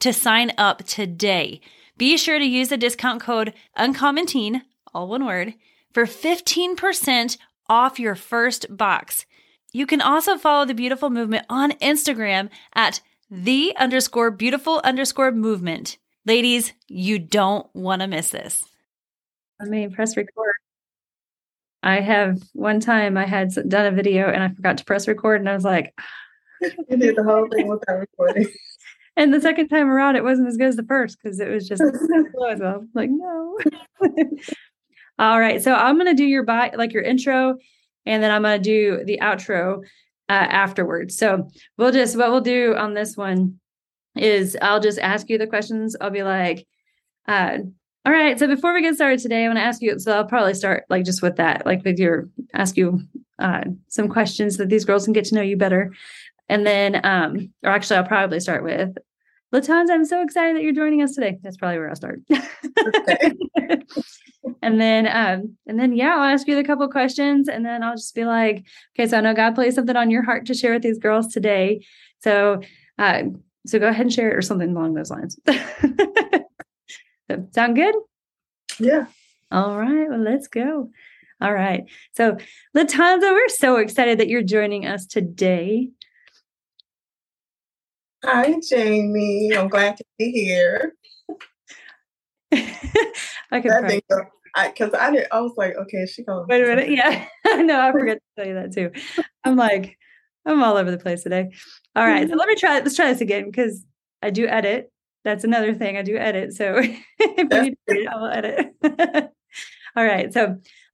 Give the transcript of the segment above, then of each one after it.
to sign up today. Be sure to use the discount code UncommonTeen, all one word, for 15% off your first box. You can also follow the beautiful movement on Instagram at the underscore beautiful underscore movement. Ladies, you don't want to miss this. I mean, press record. I have one time I had done a video and I forgot to press record, and I was like, you did the whole thing without recording. And the second time around, it wasn't as good as the first because it was just well. Like, no. All right. So I'm going to do your bye, like your intro, and then I'm going to do the outro uh, afterwards. So we'll just, what we'll do on this one is I'll just ask you the questions. I'll be like, uh, all right. So before we get started today, I want to ask you. So I'll probably start like just with that, like with your ask you uh, some questions that these girls can get to know you better. And then, um, or actually, I'll probably start with Latons, I'm so excited that you're joining us today. That's probably where I'll start. and then um, and then yeah, I'll ask you a couple questions and then I'll just be like, okay, so I know God placed something on your heart to share with these girls today. So uh, so go ahead and share it or something along those lines. so, sound good? Yeah. All right. Well, let's go. All right. So, Latanza, we're so excited that you're joining us today. Hi, Jamie. I'm glad to be here. I can because I, I did. I was like, okay, she going. Wait a minute. Yeah, no, I forgot to tell you that too. I'm like, I'm all over the place today. All right, so mm-hmm. let me try. Let's try this again because I do edit. That's another thing. I do edit. So if you need to I will edit. all right. So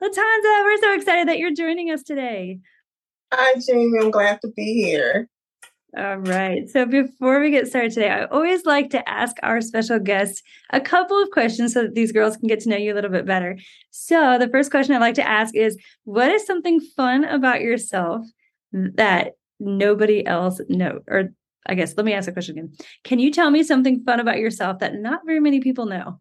Latanza, we're so excited that you're joining us today. Hi, Jamie. I'm glad to be here. All right. So before we get started today, I always like to ask our special guests a couple of questions so that these girls can get to know you a little bit better. So the first question I'd like to ask is what is something fun about yourself that nobody else know or I guess let me ask the question again. Can you tell me something fun about yourself that not very many people know?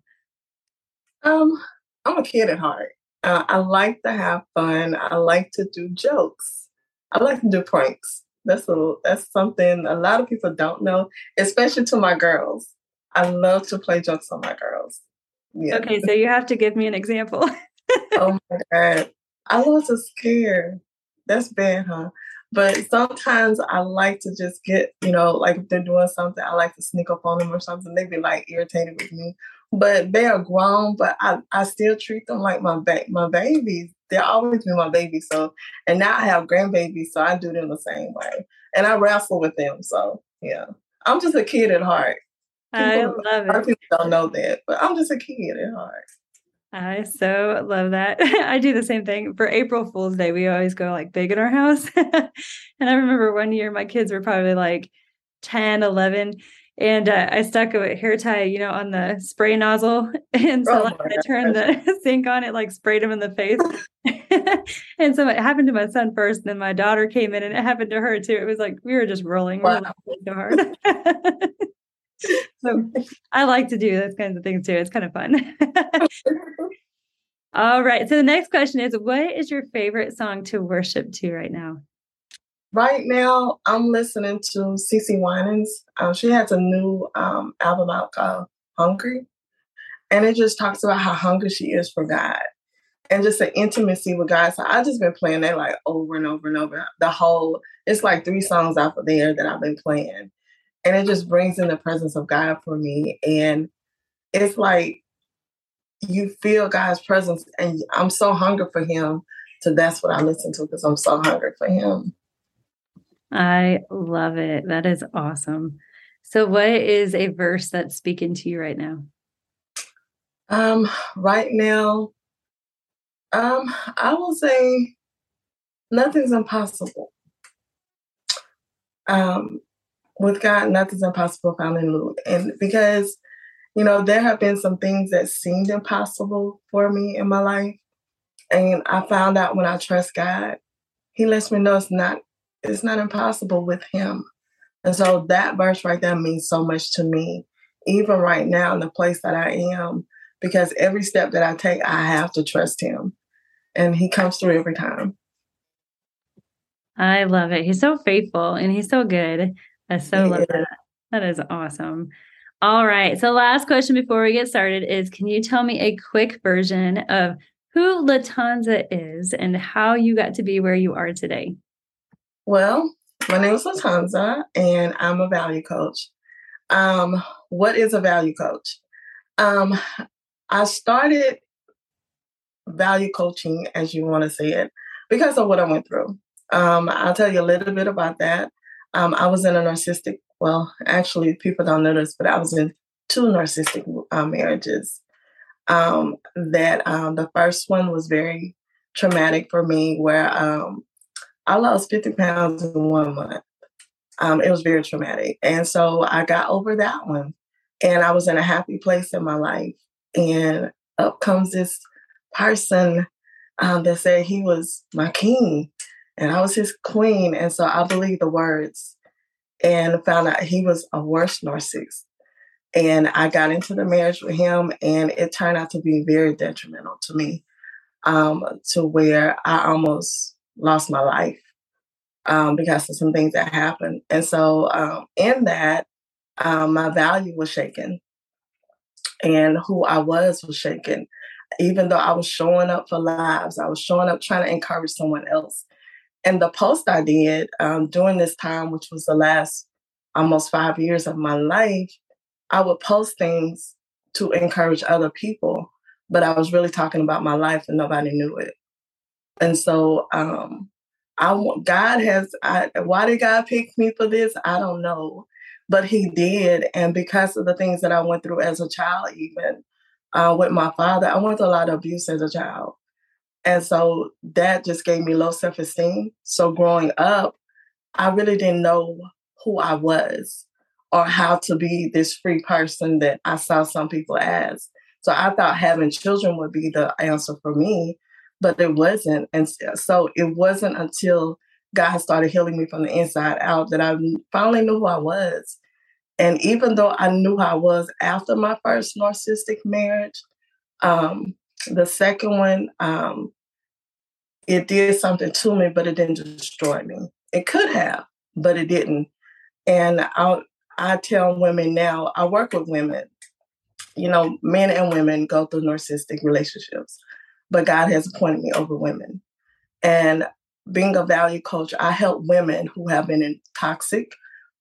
Um, I'm a kid at heart. Uh, I like to have fun. I like to do jokes. I like to do pranks. That's a that's something a lot of people don't know, especially to my girls. I love to play jokes on my girls. Yeah. Okay, so you have to give me an example. oh my god, I was so scared. That's bad, huh? But sometimes I like to just get, you know, like if they're doing something, I like to sneak up on them or something. They be like irritated with me. But they are grown, but I, I still treat them like my ba- my babies they'll always be my babies. So, and now I have grandbabies, so I do them the same way, and I wrestle with them. So, yeah, I'm just a kid at heart. People, I love it. People don't know that, but I'm just a kid at heart. I so love that. I do the same thing for April Fool's Day. We always go like big in our house. and I remember one year my kids were probably like 10, 11, and uh, I stuck a hair tie, you know, on the spray nozzle, and so oh like, I turned the sink on, it like sprayed him in the face. and so it happened to my son first, and then my daughter came in, and it happened to her too. It was like we were just rolling, wow. rolling so hard. so I like to do those kinds of things too. It's kind of fun. All right. So the next question is, what is your favorite song to worship to right now? Right now, I'm listening to CeCe Winans. Um, she has a new um, album out called Hungry. And it just talks about how hungry she is for God and just the intimacy with God. So I've just been playing that like over and over and over. The whole, it's like three songs out of there that I've been playing. And it just brings in the presence of God for me. And it's like you feel God's presence, and I'm so hungry for Him. So that's what I listen to because I'm so hungry for Him. I love it. That is awesome. So, what is a verse that's speaking to you right now? Um, right now, um, I will say nothing's impossible. Um, with God, nothing's impossible found in Luke. And because, you know, there have been some things that seemed impossible for me in my life. And I found out when I trust God, He lets me know it's not it's not impossible with Him. And so that verse right there means so much to me, even right now in the place that I am, because every step that I take, I have to trust Him. And He comes through every time. I love it. He's so faithful and he's so good. I so love that. That is awesome. All right. So, last question before we get started is Can you tell me a quick version of who Latanza is and how you got to be where you are today? Well, my name is Latanza and I'm a value coach. Um, what is a value coach? Um, I started value coaching, as you want to say it, because of what I went through. Um, I'll tell you a little bit about that. Um, I was in a narcissistic, well, actually, people don't know this, but I was in two narcissistic uh, marriages. Um, that um, the first one was very traumatic for me, where um, I lost 50 pounds in one month. Um, it was very traumatic. And so I got over that one. And I was in a happy place in my life. And up comes this person um, that said he was my king and I was his queen. And so I believed the words and found out he was a worse narcissist. And I got into the marriage with him, and it turned out to be very detrimental to me, um, to where I almost lost my life um, because of some things that happened. And so, um, in that, um, my value was shaken, and who I was was shaken. Even though I was showing up for lives, I was showing up trying to encourage someone else. And the post I did um, during this time, which was the last almost five years of my life, I would post things to encourage other people, but I was really talking about my life and nobody knew it. And so, um, I want God has. I, why did God pick me for this? I don't know, but He did, and because of the things that I went through as a child, even uh, with my father, I went through a lot of abuse as a child. And so that just gave me low self esteem. So growing up, I really didn't know who I was or how to be this free person that I saw some people as. So I thought having children would be the answer for me, but it wasn't. And so it wasn't until God started healing me from the inside out that I finally knew who I was. And even though I knew who I was after my first narcissistic marriage, um, the second one, um, it did something to me, but it didn't destroy me. It could have, but it didn't. And I I tell women now, I work with women. You know, men and women go through narcissistic relationships, but God has appointed me over women. And being a value coach, I help women who have been in toxic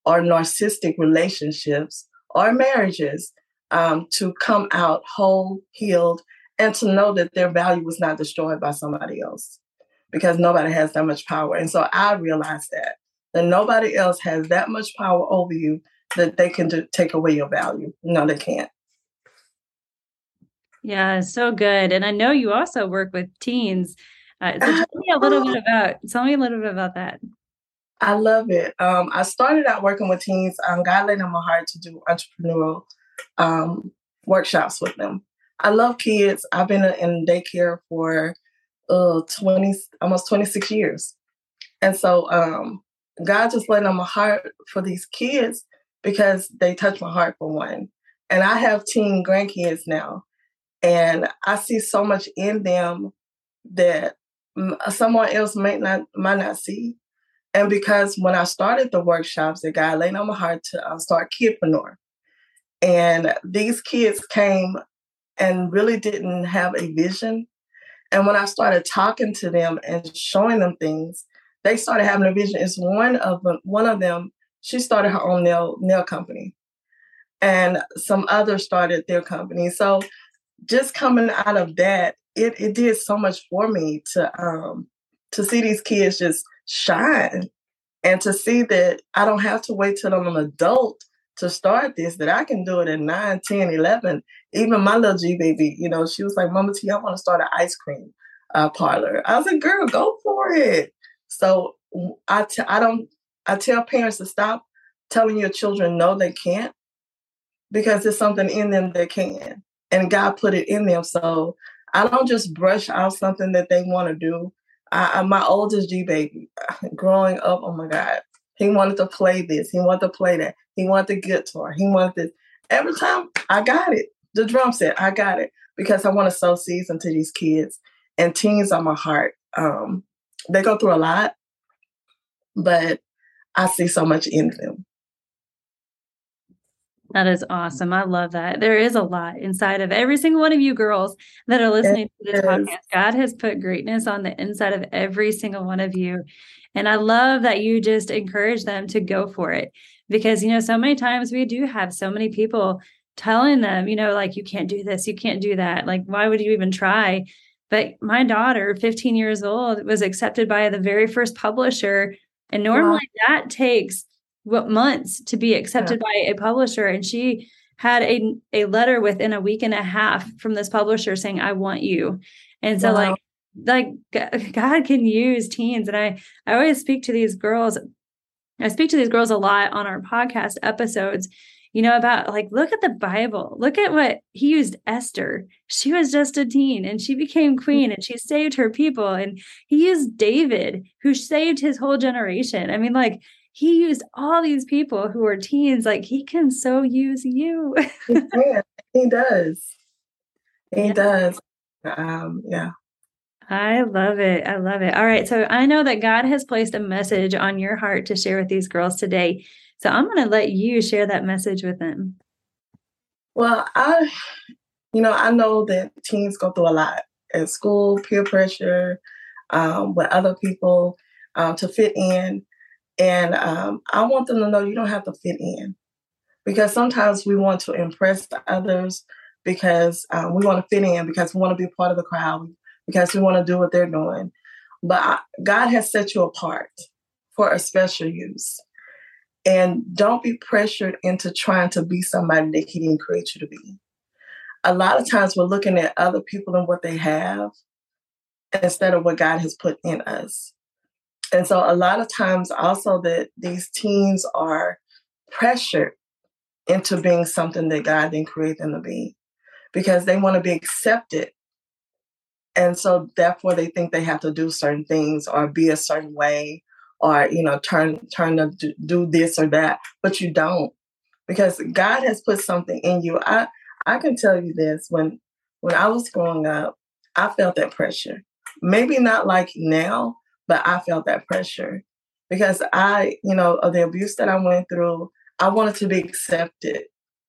or narcissistic relationships or marriages um, to come out whole, healed, and to know that their value was not destroyed by somebody else because nobody has that much power. And so I realized that that nobody else has that much power over you that they can do, take away your value. No, they can't. Yeah, so good. And I know you also work with teens. Uh, so tell me a little bit about tell me a little bit about that. I love it. Um, I started out working with teens. Um, God laid on my heart to do entrepreneurial um, workshops with them. I love kids. I've been in daycare for uh, 20, almost 26 years. And so um, God just laid on my heart for these kids because they touch my heart for one. And I have teen grandkids now. And I see so much in them that someone else might not might not see. And because when I started the workshops, that God laid on my heart to uh, start Kidpreneur. And these kids came and really didn't have a vision. And when I started talking to them and showing them things, they started having a vision. It's one of them, one of them, she started her own nail nail company. And some others started their company. So just coming out of that, it, it did so much for me to um to see these kids just shine and to see that I don't have to wait till I'm an adult to start this, that I can do it at 9, 10, 11. Even my little G baby, you know, she was like, Mama T, I want to start an ice cream uh, parlor. I was like, girl, go for it. So I, t- I don't, I tell parents to stop telling your children no, they can't, because there's something in them that can. And God put it in them. So I don't just brush out something that they want to do. I, I, my oldest G baby, growing up, oh my God, he wanted to play this, he wanted to play that, he wanted the guitar, he wanted this. Every time I got it, the drum set, I got it because I want to sow seeds into these kids. And teens on my heart. Um, they go through a lot, but I see so much in them. That is awesome. I love that. There is a lot inside of every single one of you girls that are listening it to this is. podcast. God has put greatness on the inside of every single one of you. And I love that you just encourage them to go for it because, you know, so many times we do have so many people telling them, you know, like, you can't do this, you can't do that. Like, why would you even try? But my daughter, 15 years old, was accepted by the very first publisher. And normally wow. that takes what months to be accepted yeah. by a publisher. And she had a a letter within a week and a half from this publisher saying i want you. And so wow. like like god can use teens. And i i always speak to these girls i speak to these girls a lot on our podcast episodes you know about like look at the bible. Look at what he used esther. She was just a teen and she became mm. queen and she saved her people. And he used david who saved his whole generation. I mean like he used all these people who are teens. Like he can so use you. he can. He does. He yeah. does. Um, yeah. I love it. I love it. All right. So I know that God has placed a message on your heart to share with these girls today. So I'm going to let you share that message with them. Well, I, you know, I know that teens go through a lot at school, peer pressure, um, with other people um, to fit in. And um, I want them to know you don't have to fit in because sometimes we want to impress the others because um, we want to fit in because we want to be part of the crowd because we want to do what they're doing. But I, God has set you apart for a special use. And don't be pressured into trying to be somebody that He didn't create you to be. A lot of times we're looking at other people and what they have instead of what God has put in us. And so a lot of times also that these teens are pressured into being something that God didn't create them to be because they want to be accepted. And so therefore they think they have to do certain things or be a certain way or you know turn turn to do this or that, but you don't because God has put something in you. I I can tell you this when when I was growing up, I felt that pressure. Maybe not like now, but I felt that pressure because I, you know, of the abuse that I went through, I wanted to be accepted.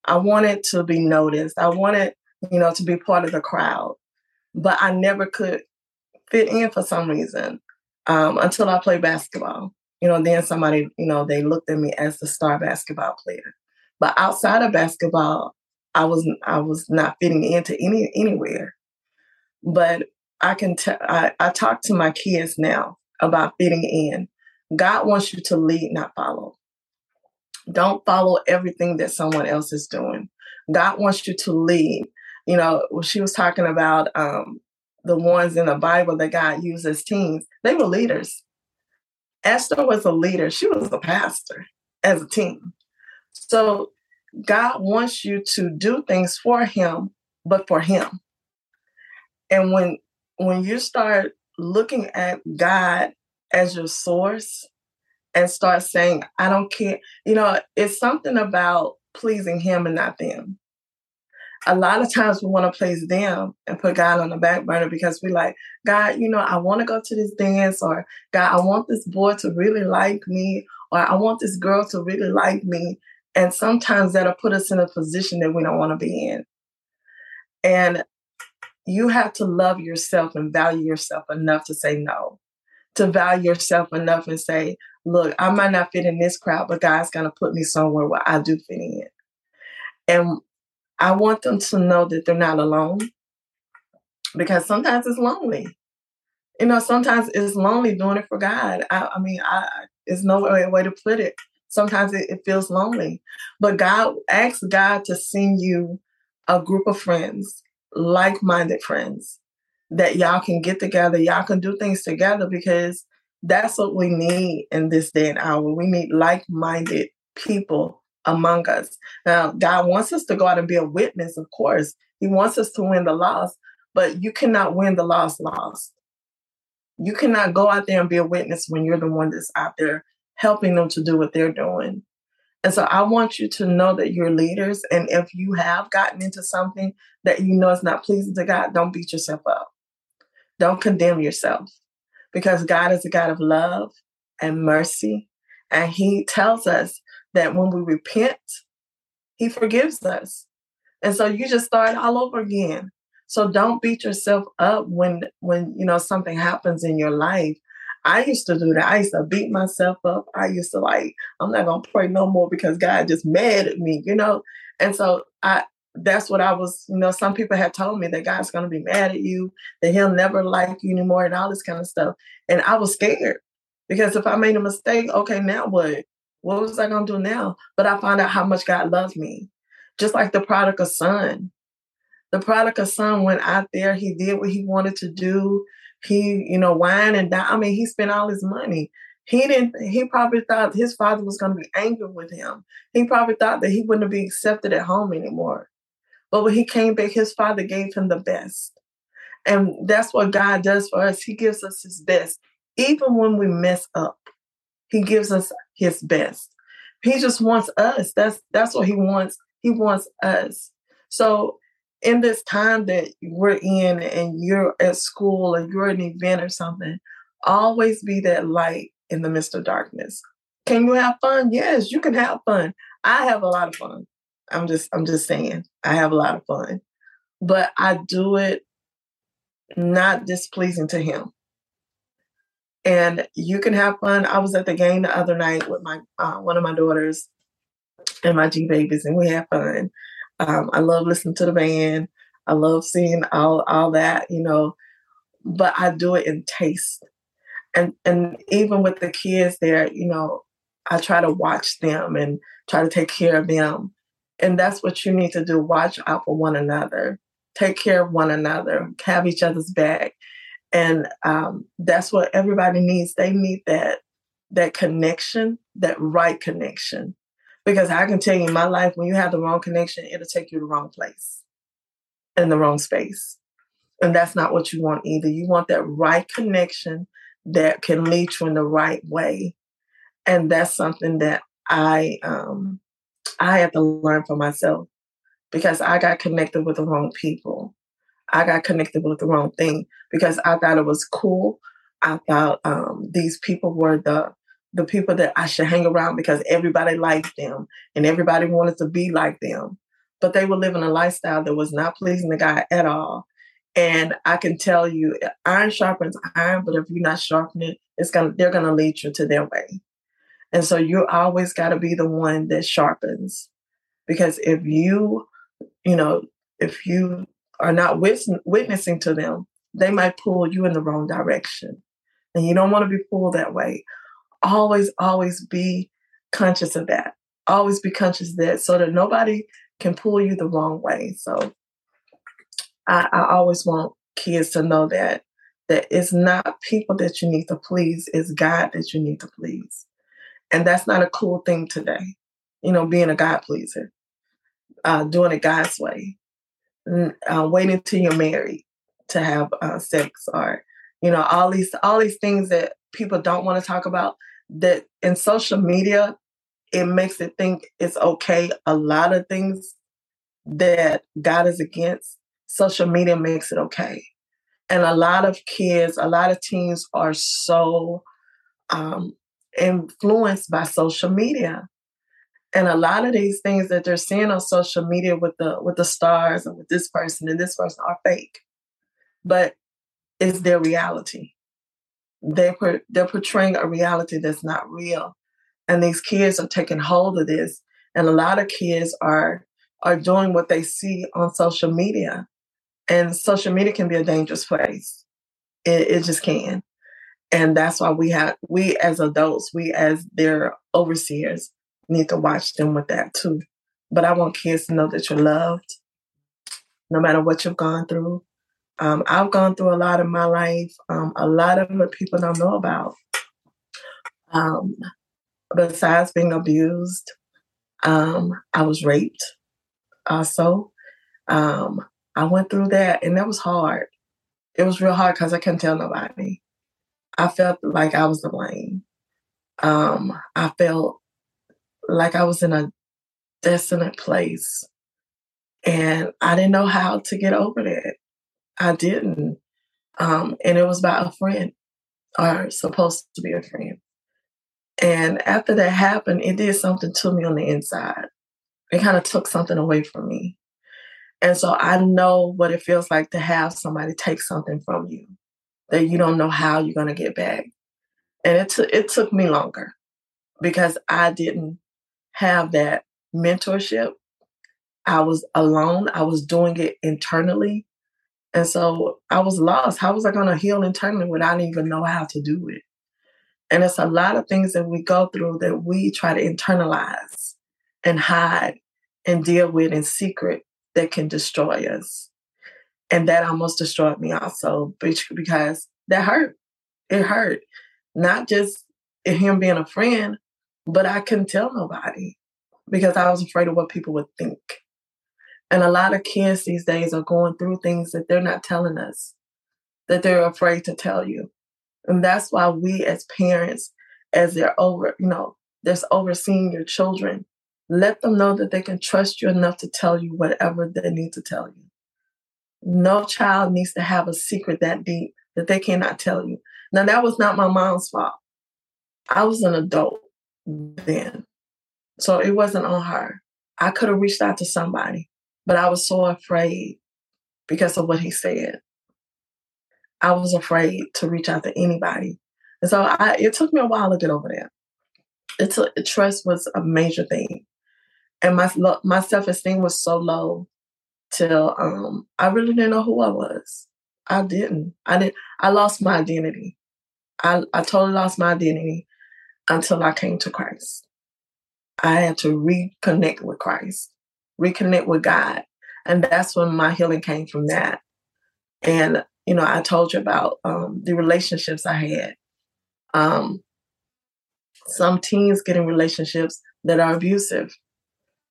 I wanted to be noticed. I wanted, you know, to be part of the crowd, but I never could fit in for some reason um, until I played basketball. You know, then somebody, you know, they looked at me as the star basketball player. But outside of basketball, I was I was not fitting into any anywhere. But I can tell I, I talk to my kids now about fitting in. God wants you to lead, not follow. Don't follow everything that someone else is doing. God wants you to lead. You know, she was talking about um, the ones in the Bible that God used as teens. They were leaders. Esther was a leader. She was a pastor as a teen. So God wants you to do things for him, but for him. And when when you start looking at God as your source and start saying, I don't care. You know, it's something about pleasing Him and not them. A lot of times we want to please them and put God on the back burner because we like, God, you know, I want to go to this dance, or God, I want this boy to really like me, or I want this girl to really like me. And sometimes that'll put us in a position that we don't want to be in. And you have to love yourself and value yourself enough to say no, to value yourself enough and say, look, I might not fit in this crowd, but God's going to put me somewhere where I do fit in. And I want them to know that they're not alone because sometimes it's lonely. You know, sometimes it's lonely doing it for God. I, I mean, I, it's no way, way to put it. Sometimes it, it feels lonely, but God asks God to send you a group of friends like minded friends that y'all can get together, y'all can do things together because that's what we need in this day and hour. We need like minded people among us. Now, God wants us to go out and be a witness, of course. He wants us to win the lost, but you cannot win the lost lost. You cannot go out there and be a witness when you're the one that's out there helping them to do what they're doing. And so I want you to know that you're leaders. And if you have gotten into something that you know is not pleasing to God, don't beat yourself up. Don't condemn yourself because God is a God of love and mercy. And He tells us that when we repent, He forgives us. And so you just start all over again. So don't beat yourself up when when you know something happens in your life. I used to do that. I used to beat myself up. I used to like, I'm not gonna pray no more because God just mad at me, you know. And so I that's what I was, you know, some people had told me that God's gonna be mad at you, that he'll never like you anymore, and all this kind of stuff. And I was scared because if I made a mistake, okay, now what? What was I gonna do now? But I found out how much God loves me. Just like the prodigal son. The prodigal son went out there, he did what he wanted to do. He, you know, wine and dine. I mean, he spent all his money. He didn't, he probably thought his father was going to be angry with him. He probably thought that he wouldn't be accepted at home anymore. But when he came back, his father gave him the best. And that's what God does for us. He gives us his best. Even when we mess up, he gives us his best. He just wants us. That's that's what he wants. He wants us. So in this time that we're in and you're at school or you're at an event or something, always be that light in the midst of darkness. Can you have fun? Yes, you can have fun. I have a lot of fun. I'm just I'm just saying, I have a lot of fun. But I do it not displeasing to him. And you can have fun. I was at the game the other night with my uh, one of my daughters and my G babies, and we had fun. Um, I love listening to the band. I love seeing all all that, you know. But I do it in taste, and and even with the kids there, you know, I try to watch them and try to take care of them, and that's what you need to do. Watch out for one another, take care of one another, have each other's back, and um, that's what everybody needs. They need that that connection, that right connection because I can tell you in my life, when you have the wrong connection, it'll take you to the wrong place in the wrong space. And that's not what you want either. You want that right connection that can lead you in the right way. And that's something that I um I had to learn for myself because I got connected with the wrong people. I got connected with the wrong thing because I thought it was cool. I thought um, these people were the the people that I should hang around because everybody liked them and everybody wanted to be like them. But they were living a lifestyle that was not pleasing to God at all. And I can tell you, iron sharpens iron, but if you're not sharpening, it's gonna they're gonna lead you to their way. And so you always gotta be the one that sharpens. Because if you, you know, if you are not witnessing to them, they might pull you in the wrong direction. And you don't want to be pulled that way always, always be conscious of that. Always be conscious of that so that nobody can pull you the wrong way. So I, I always want kids to know that that it's not people that you need to please, it's God that you need to please. And that's not a cool thing today, you know, being a God pleaser, uh, doing it God's way, uh, waiting till you're married to have uh, sex or, you know, all these all these things that people don't want to talk about that in social media, it makes it think it's okay. A lot of things that God is against, social media makes it okay. And a lot of kids, a lot of teens are so um, influenced by social media. And a lot of these things that they're seeing on social media with the with the stars and with this person and this person are fake. But it's their reality they're they're portraying a reality that's not real, and these kids are taking hold of this. And a lot of kids are are doing what they see on social media, and social media can be a dangerous place. It, it just can, and that's why we have we as adults, we as their overseers, need to watch them with that too. But I want kids to know that you're loved, no matter what you've gone through, um, I've gone through a lot in my life, um, a lot of what people don't know about. Um, besides being abused, Um, I was raped also. Um, I went through that and that was hard. It was real hard because I couldn't tell nobody. I felt like I was to blame. Um, I felt like I was in a desolate place and I didn't know how to get over that. I didn't. Um, and it was by a friend or supposed to be a friend. And after that happened, it did something to me on the inside. It kind of took something away from me. And so I know what it feels like to have somebody take something from you that you don't know how you're going to get back. And it, t- it took me longer because I didn't have that mentorship. I was alone, I was doing it internally. And so I was lost. How was I going to heal internally when I didn't even know how to do it? And it's a lot of things that we go through that we try to internalize and hide and deal with in secret that can destroy us. And that almost destroyed me also because that hurt. It hurt. Not just him being a friend, but I couldn't tell nobody because I was afraid of what people would think. And a lot of kids these days are going through things that they're not telling us, that they're afraid to tell you. And that's why we as parents, as they're over, you know, that's overseeing your children, let them know that they can trust you enough to tell you whatever they need to tell you. No child needs to have a secret that deep that they cannot tell you. Now, that was not my mom's fault. I was an adult then. So it wasn't on her. I could have reached out to somebody, but I was so afraid because of what he said. I was afraid to reach out to anybody. And so I, it took me a while to get over that. It took, trust was a major thing. And my my self esteem was so low till um, I really didn't know who I was. I didn't. I didn't. I lost my identity. I, I totally lost my identity until I came to Christ. I had to reconnect with Christ, reconnect with God. And that's when my healing came from that. And, you know, I told you about um, the relationships I had. Um, some teens get in relationships that are abusive,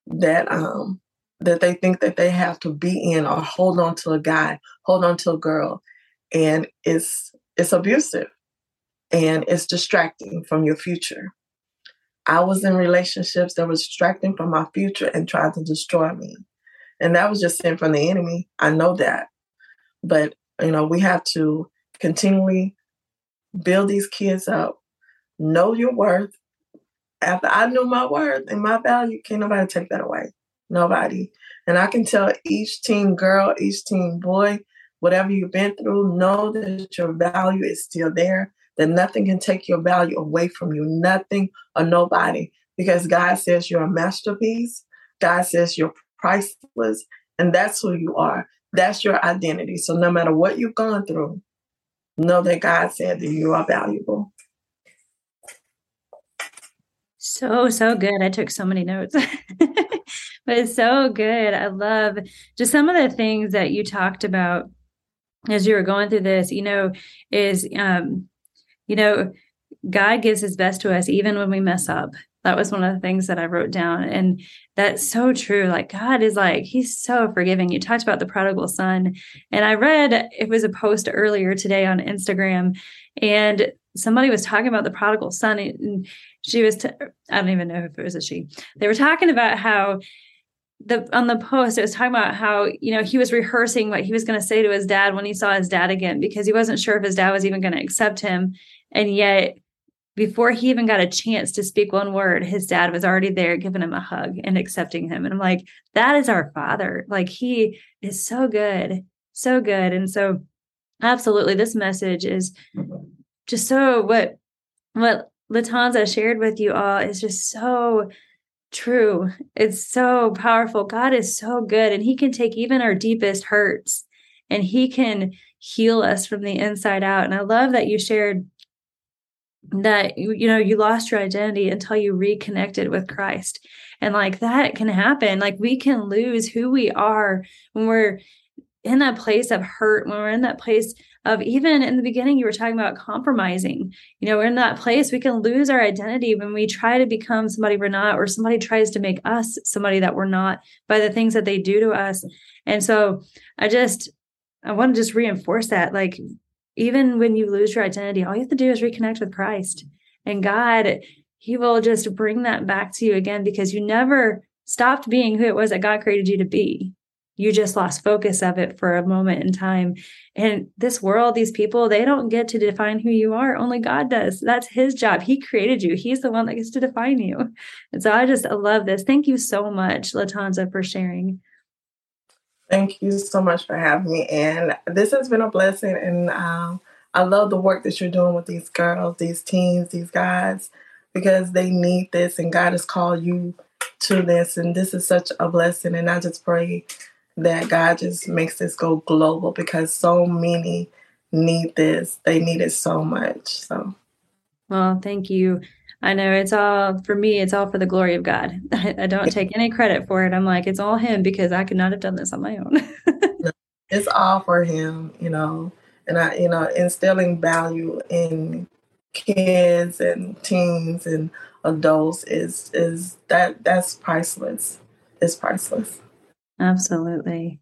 that um, that they think that they have to be in or hold on to a guy, hold on to a girl, and it's it's abusive and it's distracting from your future. I was in relationships that were distracting from my future and trying to destroy me. And that was just sent from the enemy. I know that. But, you know, we have to continually build these kids up, know your worth. After I knew my worth and my value, can't nobody take that away. Nobody. And I can tell each teen girl, each teen boy, whatever you've been through, know that your value is still there that nothing can take your value away from you, nothing or nobody, because God says you're a masterpiece. God says you're priceless, and that's who you are. That's your identity. So no matter what you've gone through, know that God said that you are valuable. So, so good. I took so many notes, but it's so good. I love just some of the things that you talked about as you were going through this, you know, is um, you know, God gives his best to us even when we mess up. That was one of the things that I wrote down. And that's so true. Like God is like, he's so forgiving. You talked about the prodigal son. And I read it was a post earlier today on Instagram, and somebody was talking about the prodigal son. And she was, t- I don't even know if it was a she. They were talking about how the on the post it was talking about how you know he was rehearsing what he was going to say to his dad when he saw his dad again because he wasn't sure if his dad was even going to accept him and yet, before he even got a chance to speak one word, his dad was already there giving him a hug and accepting him. And I'm like, that is our father. Like, he is so good, so good. And so, absolutely, this message is just so what, what Latanza shared with you all is just so true. It's so powerful. God is so good, and He can take even our deepest hurts and He can heal us from the inside out. And I love that you shared that you know you lost your identity until you reconnected with Christ and like that can happen like we can lose who we are when we're in that place of hurt when we're in that place of even in the beginning, you were talking about compromising. You know, we're in that place we can lose our identity when we try to become somebody we're not, or somebody tries to make us somebody that we're not by the things that they do to us. And so I just, I want to just reinforce that. Like, even when you lose your identity, all you have to do is reconnect with Christ and God. He will just bring that back to you again because you never stopped being who it was that God created you to be you just lost focus of it for a moment in time. And this world these people they don't get to define who you are. Only god does. That's his job. He created you. He's the one that gets to define you. And so i just love this. Thank you so much latanza for sharing. Thank you so much for having me and this has been a blessing and um, i love the work that you're doing with these girls these teens these guys because they need this and god has called you to this and this is such a blessing and i just pray that God just makes this go global because so many need this. They need it so much. So, well, thank you. I know it's all for me, it's all for the glory of God. I, I don't take any credit for it. I'm like, it's all Him because I could not have done this on my own. it's all for Him, you know, and I, you know, instilling value in kids and teens and adults is is that that's priceless. It's priceless. Absolutely.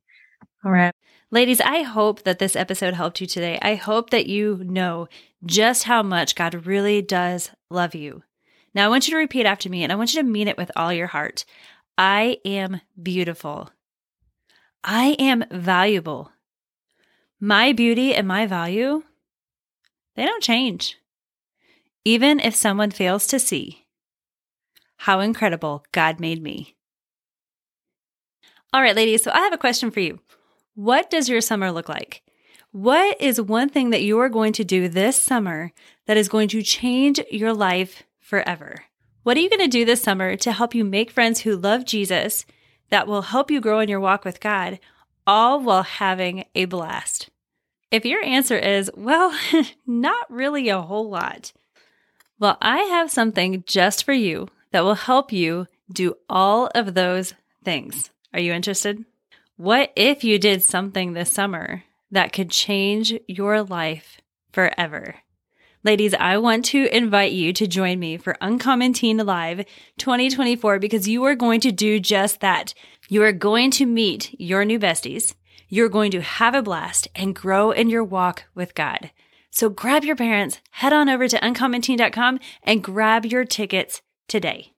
All right. Ladies, I hope that this episode helped you today. I hope that you know just how much God really does love you. Now, I want you to repeat after me, and I want you to mean it with all your heart. I am beautiful. I am valuable. My beauty and my value, they don't change. Even if someone fails to see how incredible God made me. All right, ladies, so I have a question for you. What does your summer look like? What is one thing that you are going to do this summer that is going to change your life forever? What are you going to do this summer to help you make friends who love Jesus that will help you grow in your walk with God, all while having a blast? If your answer is, well, not really a whole lot, well, I have something just for you that will help you do all of those things. Are you interested? What if you did something this summer that could change your life forever? Ladies, I want to invite you to join me for Uncommon Teen Live 2024 because you are going to do just that. You are going to meet your new besties. You're going to have a blast and grow in your walk with God. So grab your parents, head on over to uncommonteen.com and grab your tickets today.